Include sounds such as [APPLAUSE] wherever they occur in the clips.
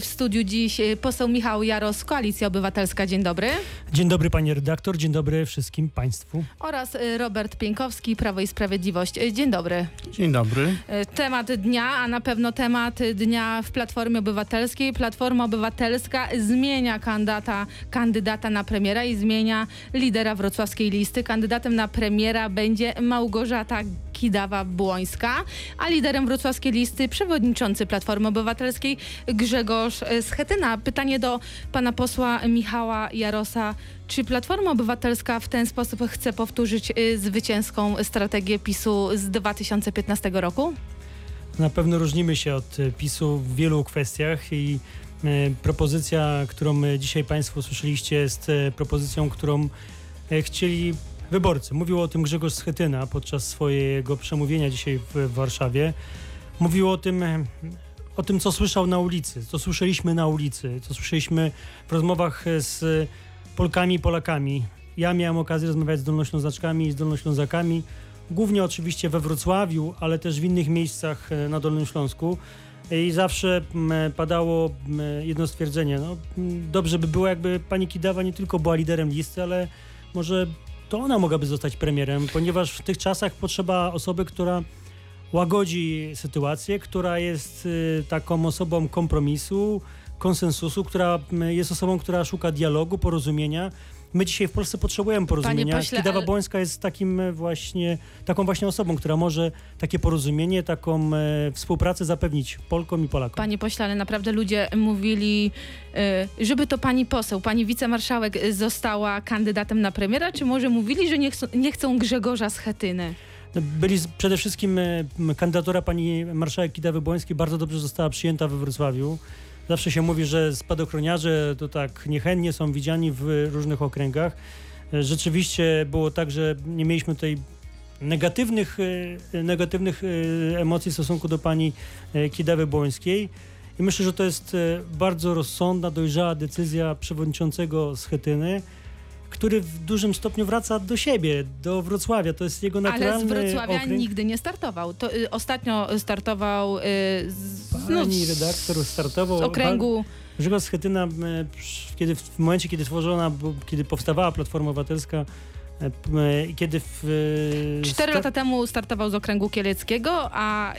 W studiu dziś y, poseł Michał Jaros, Koalicja Obywatelska. Dzień dobry. Dzień dobry pani redaktor, dzień dobry wszystkim państwu. Oraz y, Robert Pieńkowski, Prawo i Sprawiedliwość. Y, Dzień dobry. Dzień dobry. Temat dnia, a na pewno temat dnia w Platformie Obywatelskiej. Platforma Obywatelska zmienia kandydata, kandydata na premiera i zmienia lidera wrocławskiej listy. Kandydatem na premiera będzie Małgorzata Kidawa-Błońska, a liderem wrocławskiej listy przewodniczący Platformy Obywatelskiej Grzegorz Schetyna. Pytanie do pana posła Michała Jarosa. Czy Platforma Obywatelska w ten sposób chce powtórzyć y, zwycięską strategię PiSu z 2015 roku? Na pewno różnimy się od e, PiSu w wielu kwestiach i e, propozycja, którą e, dzisiaj Państwo słyszeliście, jest e, propozycją, którą e, chcieli wyborcy. Mówił o tym Grzegorz Schetyna podczas swojego przemówienia dzisiaj w, Warszawie. Mówił o tym, e, o tym, co słyszał na ulicy, co słyszeliśmy na ulicy, co słyszeliśmy w rozmowach e, z Polkami i Polakami. Ja miałem okazję rozmawiać z Dolnoślązaczkami i z Dolnoślązakami, głównie oczywiście we Wrocławiu, ale też w innych miejscach e, na Dolnym Śląsku. I zawsze padało jedno stwierdzenie. No, dobrze by było, jakby pani Kidawa nie tylko była liderem listy, ale może to ona mogłaby zostać premierem, ponieważ w tych czasach potrzeba osoby, która łagodzi sytuację, która jest y, taką osobą kompromisu, konsensusu, która m, jest osobą, która szuka dialogu, porozumienia. My dzisiaj w Polsce potrzebujemy porozumienia. pośle, Kidawa ale- Błońska jest takim e, właśnie, taką właśnie osobą, która może takie porozumienie, taką e, współpracę zapewnić Polkom i Polakom. Panie pośle, ale naprawdę ludzie mówili, y, żeby to pani poseł, pani wicemarszałek została kandydatem na premiera, czy może mówili, że nie chcą, nie chcą Grzegorza Schetyny? No, Byli przede wszystkim e, kandydatura pani marszałek Kidawy Błońskiej bardzo dobrze została przyjęta we Wrocławiu. Zawsze się mówi, że spadochroniarze to tak niechętnie są widziani w różnych okręgach. E, Rzeczywiście było tak, że nie mieliśmy tutaj negatywnych, e, negatywnych e, emocji w stosunku do pani Kidawy Błońskiej. I myślę, że to jest bardzo rozsądna, dojrzała decyzja przewodniczącego Schetyny, który w dużym stopniu wraca do siebie, do Wrocławia. To jest jego Ale naturalny z Wrocławia okręg. nigdy nie startował. To, y, ostatnio startował y, z, no, Pani z- redaktor startował. z okręgu. Grzegorz Schetyna, przy- kiedy w momencie, kiedy tworzona, kiedy powstawała Platforma Obywatelska e, i kiedy w... Cztery lata temu startował z okręgu kieleckiego, a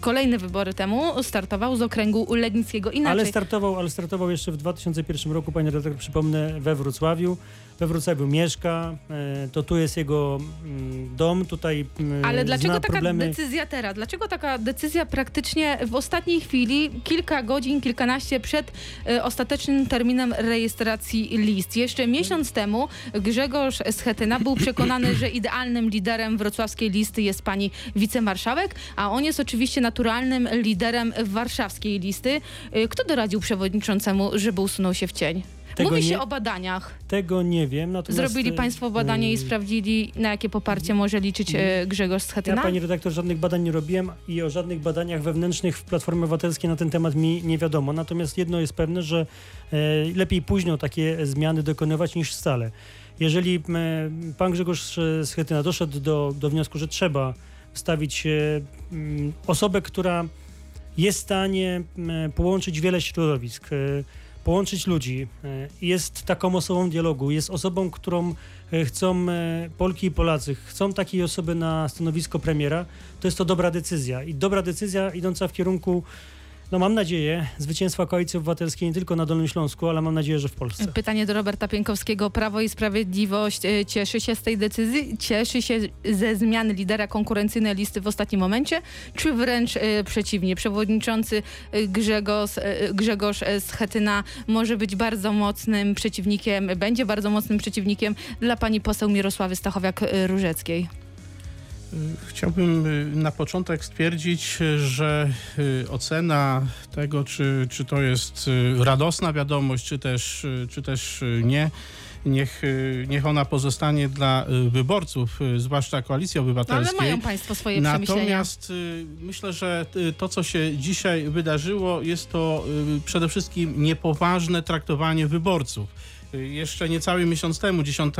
kolejne wybory temu startował z okręgu legnickiego. Inaczej. Ale startował, ale startował jeszcze w 2001 roku, pani redaktor, przypomnę, we Wrocławiu. We Wrocławiu mieszka, e, to tu jest jego mm, dom, tutaj mm, Ale dlaczego taka problemy. decyzja teraz? Dlaczego taka decyzja praktycznie w ostatniej chwili, kilka godzin, kilkanaście przed e, ostatecznym terminem rejestracji list? Jeszcze miesiąc temu Grzegorz Schetyna był przekonany, że idealnym liderem wrocławskiej listy jest pani wicemarszałek, a on jest oczywiście naturalnym liderem warszawskiej listy. E, Kto doradził przewodniczącemu, żeby usunął się w cień? Tego Mówi się nie- o badaniach. Tego nie wiem. Zrobili e, państwo badanie i e, sprawdzili, na jakie poparcie może liczyć e, Grzegorz Schetyna? Ja, pani redaktor, żadnych badań nie robiłem i o żadnych badaniach wewnętrznych w Platformie Obywatelskiej na ten temat mi nie wiadomo. Natomiast jedno jest pewne, że lepiej późno takie zmiany dokonywać niż wcale. Jeżeli pan Grzegorz Schetyna doszedł do, do wniosku, że trzeba wstawić osobę, która jest w stanie połączyć wiele środowisk, połączyć ludzi, e, jest taką osobą dialogu, jest osobą, którą e, chcą e, Polki i Polacy, chcą takiej osoby na stanowisko premiera, to jest to dobra decyzja. I dobra decyzja idąca w kierunku, no mam nadzieję, zwycięstwa Koalicji Obywatelskiej nie tylko na Dolnym Śląsku, ale mam nadzieję, że w Polsce. Pytanie do Roberta Pienkowskiego. Prawo i Sprawiedliwość e, cieszy się z tej decyzji? Cieszy się ze zmiany lidera konkurencyjnej listy w ostatnim momencie? Czy wręcz e, przeciwnie? Przewodniczący e, Grzegorz, Grzegorz Schetyna może być bardzo mocnym przeciwnikiem, będzie bardzo mocnym przeciwnikiem dla pani poseł Mirosławy Stachowiak-Różeckiej. Chciałbym y, na początek stwierdzić, że y, ocena tego, czy, czy to jest y, radosna wiadomość, czy też, czy też nie, niech, niech ona pozostanie dla wyborców, zwłaszcza Koalicji No, ale Obywatelskiej. mają państwo swoje. Natomiast myślę, że to, co się dzisiaj wydarzyło, jest to przede wszystkim niepoważne traktowanie wyborców. Jeszcze niecały miesiąc temu, 10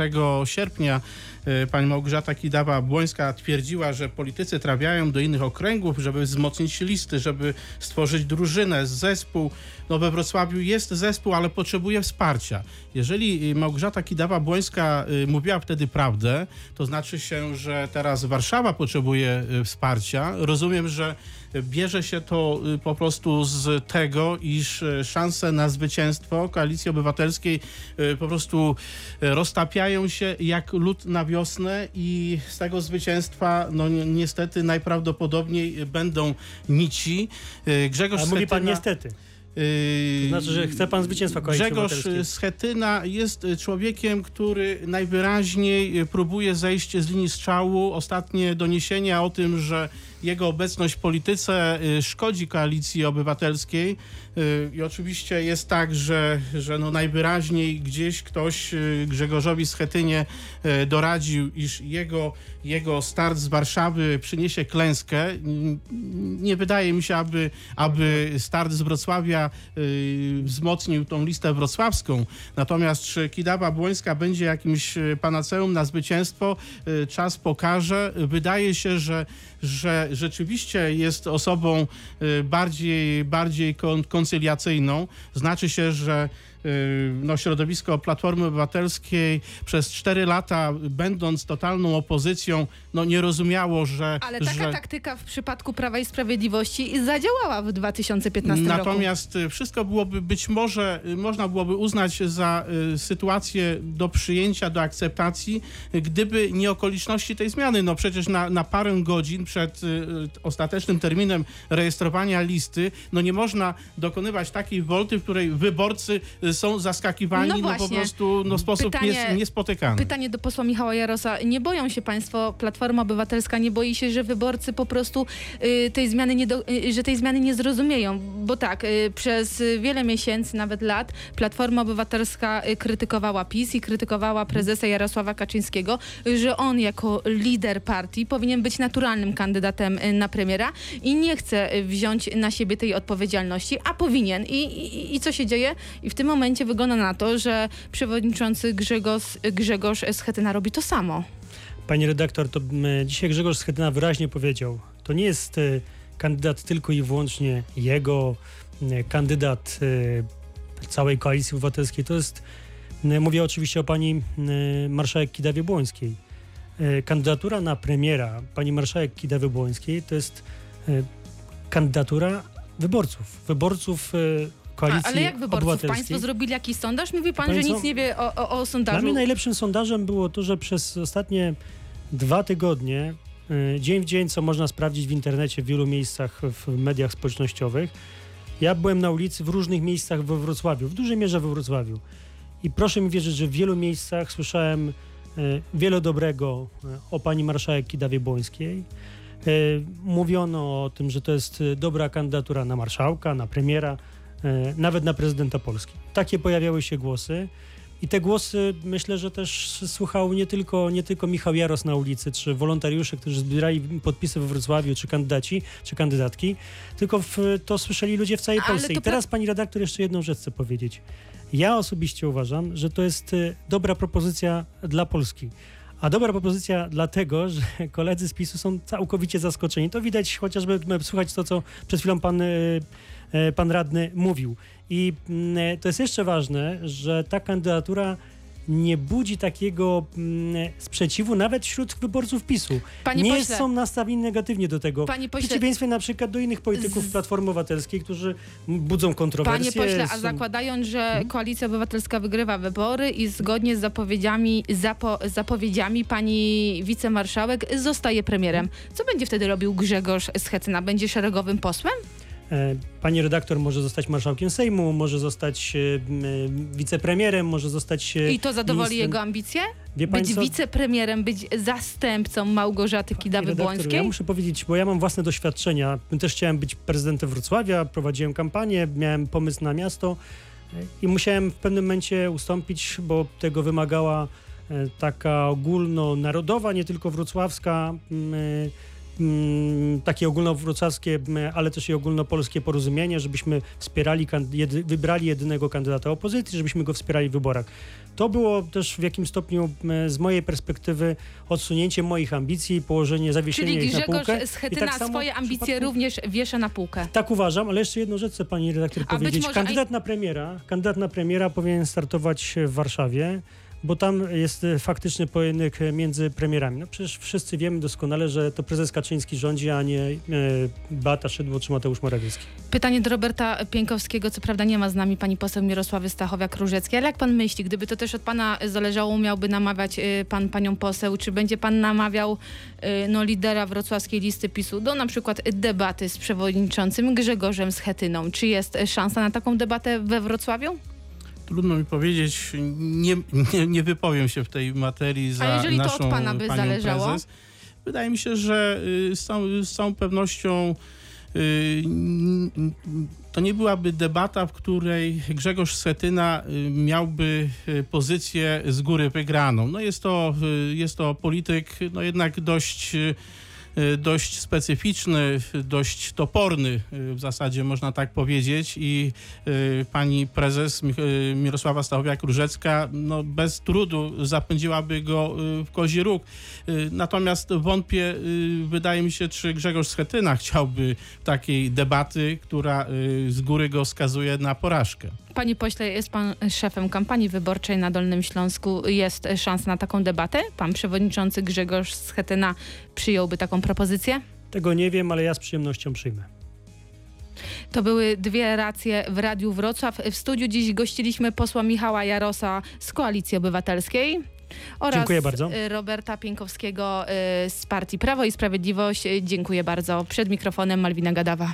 sierpnia, e, pani Małgorzata Kidawa-Błońska twierdziła, że politycy trafiają do innych okręgów, żeby wzmocnić listy, żeby stworzyć drużynę, zespół. No we Wrocławiu jest zespół, ale potrzebuje wsparcia. Jeżeli Małgorzata Kidawa-Błońska mówiła wtedy prawdę, to znaczy się, że teraz Warszawa potrzebuje wsparcia. Rozumiem, że bierze się to po prostu z tego, iż szanse na zwycięstwo Koalicji Obywatelskiej Y, po prostu y, roztapiają się jak lód na wiosnę i z tego zwycięstwa no ni niestety najprawdopodobniej będą nici. Y, Grzegorz Ale mówi pan niestety. To znaczy, że chce pan zwycięstwa Koalicji Grzegorz Schetyna jest człowiekiem, który najwyraźniej próbuje zejść z linii strzału. Ostatnie doniesienia o tym, że jego obecność w polityce szkodzi koalicji obywatelskiej, Y, I oczywiście jest tak, że, że no najwyraźniej gdzieś ktoś y, Grzegorzowi Schetynie y, doradził, iż jego, jego start z Warszawy przyniesie klęskę. Nie wydaje mi się, aby, aby start z Wrocławia wzmocnił tą listę wrocławską. Natomiast czy Kidawa Błońska będzie jakimś panaceum na zwycięstwo, czas pokaże. Wydaje się, że, że rzeczywiście jest osobą bardziej, bardziej kon, koncyliacyjną. Znaczy się, że Y, no, środowisko Platformy Obywatelskiej przez cztery lata, będąc totalną opozycją, no, nie rozumiało, że... Ale taka że... taktyka w przypadku Prawa i Sprawiedliwości zadziałała w 2015 Natomiast roku. Natomiast wszystko byłoby być może, y, można byłoby uznać za y, sytuację do przyjęcia, do akceptacji, gdyby nie okoliczności tej zmiany. No przecież na, na parę godzin przed ostatecznym terminem rejestrowania listy, no nie można dokonywać takiej wolty, w której wyborcy są zaskakiwani, no, no po prostu no, sposób pytanie, nies, niespotykany. Pytanie do posła Michała Jarosa. Nie boją się państwo, Platforma Obywatelska nie boi się, że wyborcy po prostu y, tej zmiany nie do, y, że tej zmiany nie zrozumieją? Bo tak, y, przez wiele miesięcy, nawet lat, Platforma Obywatelska y, krytykowała PiS i krytykowała prezesa Jarosława Kaczyńskiego, że on jako lider partii powinien być naturalnym kandydatem y, na premiera i nie chce y, wziąć na siebie tej odpowiedzialności, a powinien. I, i, i co się dzieje? I w tym momencie momencie wygląda na to, że przewodniczący Grzegorz, Grzegorz Schetyna robi to samo. Pani redaktor, to dzisiaj Grzegorz Schetyna wyraźnie powiedział, to nie jest e, kandydat tylko i wyłącznie jego, kandydat e, całej koalicji obywatelskiej. To jest, mówię oczywiście o pani marszałek Kidawie Błońskiej. E, kandydatura na premiera pani marszałek Kidawy Błońskiej to jest kandydatura wyborców. Wyborców koalicji A, Ale jak wyborców? Państwo zrobili jakiś sondaż? Mówi pan, że nic nie wie o, o, o sondażu. Dla mnie najlepszym sondażem było to, że przez ostatnie dwa tygodnie, y, dzień w dzień, co można sprawdzić w internecie, w wielu miejscach, w mediach społecznościowych, ja byłem na ulicy w różnych miejscach we Wrocławiu, w dużej mierze we Wrocławiu. I proszę mi wierzyć, że w wielu miejscach słyszałem y, wiele dobrego y, o pani marszałek Kidawie Błońskiej. Mówiono o tym, że to jest dobra kandydatura na marszałka, na premiera. E, nawet na prezydenta Polski. Takie pojawiały się głosy. I te głosy myślę, że też słuchał nie tylko, nie tylko Michał Jaros na ulicy, czy wolontariusze, którzy zbierali podpisy we Wrocławiu, czy kandydaci, czy kandydatki, tylko w, to słyszeli ludzie w całej Polsce. I teraz pani redaktor jeszcze jedną rzecz chcę powiedzieć. Ja osobiście uważam, że to jest e, dobra propozycja dla Polski. A dobra propozycja dlatego, że [LAUGHS] koledzy z PiSu są całkowicie zaskoczeni. To widać chociażby, słuchać to, co przed chwilą pan, e, e, pan radny mówił. I mm, to jest jeszcze ważne, że ta kandydatura nie budzi takiego mm, sprzeciwu nawet wśród wyborców PiSu. Panie nie pośle, są nastawieni negatywnie do tego. Panie pośle, w przeciwieństwie na przykład do innych polityków z... Platformy Obywatelskiej, którzy budzą kontrowersje. Panie pośle, a zakładając, że hmm? Koalicja Obywatelska wygrywa wybory i zgodnie z zapowiedziami, zapo, zapowiedziami pani wicemarszałek zostaje premierem. Co będzie wtedy robił Grzegorz Schetyna? Będzie szeregowym posłem? E, pani redaktor może zostać marszałkiem Sejmu, może zostać e, wicepremierem, może zostać. E, I to zadowoli ministrem. jego ambicje? być co? wicepremierem, być zastępcą Małgorzaty Kidawy-Błońskiej? Ja muszę powiedzieć, bo ja mam własne doświadczenia. Też chciałem być prezydentem Wrocławia, prowadziłem kampanię, miałem pomysł na miasto i musiałem w pewnym momencie ustąpić, bo tego wymagała taka ogólnonarodowa, nie tylko wrocławska takie ogólnowrocławskie, ale też i ogólnopolskie porozumienie, żebyśmy wspierali, jedy, wybrali jedynego kandydata opozycji, żebyśmy go wspierali w wyborach. To było też w jakim stopniu z mojej perspektywy odsunięcie moich ambicji, położenie, zawiesienie Czyli ich na półkę. Grzegorz Schetyna tak swoje ambicje przypadku- również wiesza na półkę. tak uważam, ale jeszcze jedną rzecz chcę pani redaktor A powiedzieć. może- Kandydat na premiera, kandydat na premiera powinien startować w Warszawie, bo tam jest e, faktyczny pojedynek e, między premierami. No przecież wszyscy wiemy doskonale, że to prezes Kaczyński rządzi, a nie e, Beata Szydło czy Mateusz Morawiecki. Pytanie do Roberta Pienkowskiego. Co prawda nie ma z nami pani poseł Mirosławy Stachowiak-Różeckiej, ale jak pan myśli, gdyby to też od pana zależało, miałby namawiać pan panią poseł, czy będzie pan namawiał no, lidera wrocławskiej listy PiSu do na przykład debaty z przewodniczącym Grzegorzem Schetyną? Czy jest szansa na taką debatę we Wrocławiu? Trudno mi powiedzieć, nie, nie, nie wypowiem się w tej materii za jeżeli to od naszą pana by zależało? prezes. Wydaje mi się, że y, z całą, z całą pewnością y, to nie byłaby debata, w której Grzegorz Schetyna y, miałby pozycję z góry wygraną. No jest to, jest to polityk no jednak dość dość specyficzny, dość toporny y, w zasadzie można tak powiedzieć i y, pani prezes y, Mirosława Stachowiak-Różecka no, bez trudu zapędziłaby go y, w kozi róg. Y, Natomiast wątpię, y, wydaje mi się, czy Grzegorz Schetyna chciałby takiej debaty, która y, z góry go skazuje na porażkę. Panie pośle, jest pan szefem kampanii wyborczej na Dolnym Śląsku. Jest szansa na taką debatę? Pan przewodniczący Grzegorz Schetyna przyjąłby taką propozycję? Tego nie wiem, ale ja z przyjemnością przyjmę. To były dwie racje w Radiu Wrocław. W studiu dziś gościliśmy posła Michała Jarosa z Koalicji Obywatelskiej oraz Roberta Pienkowskiego y, z partii Prawo i Sprawiedliwość. Dziękuję bardzo. Przed mikrofonem Malwina Gadawa.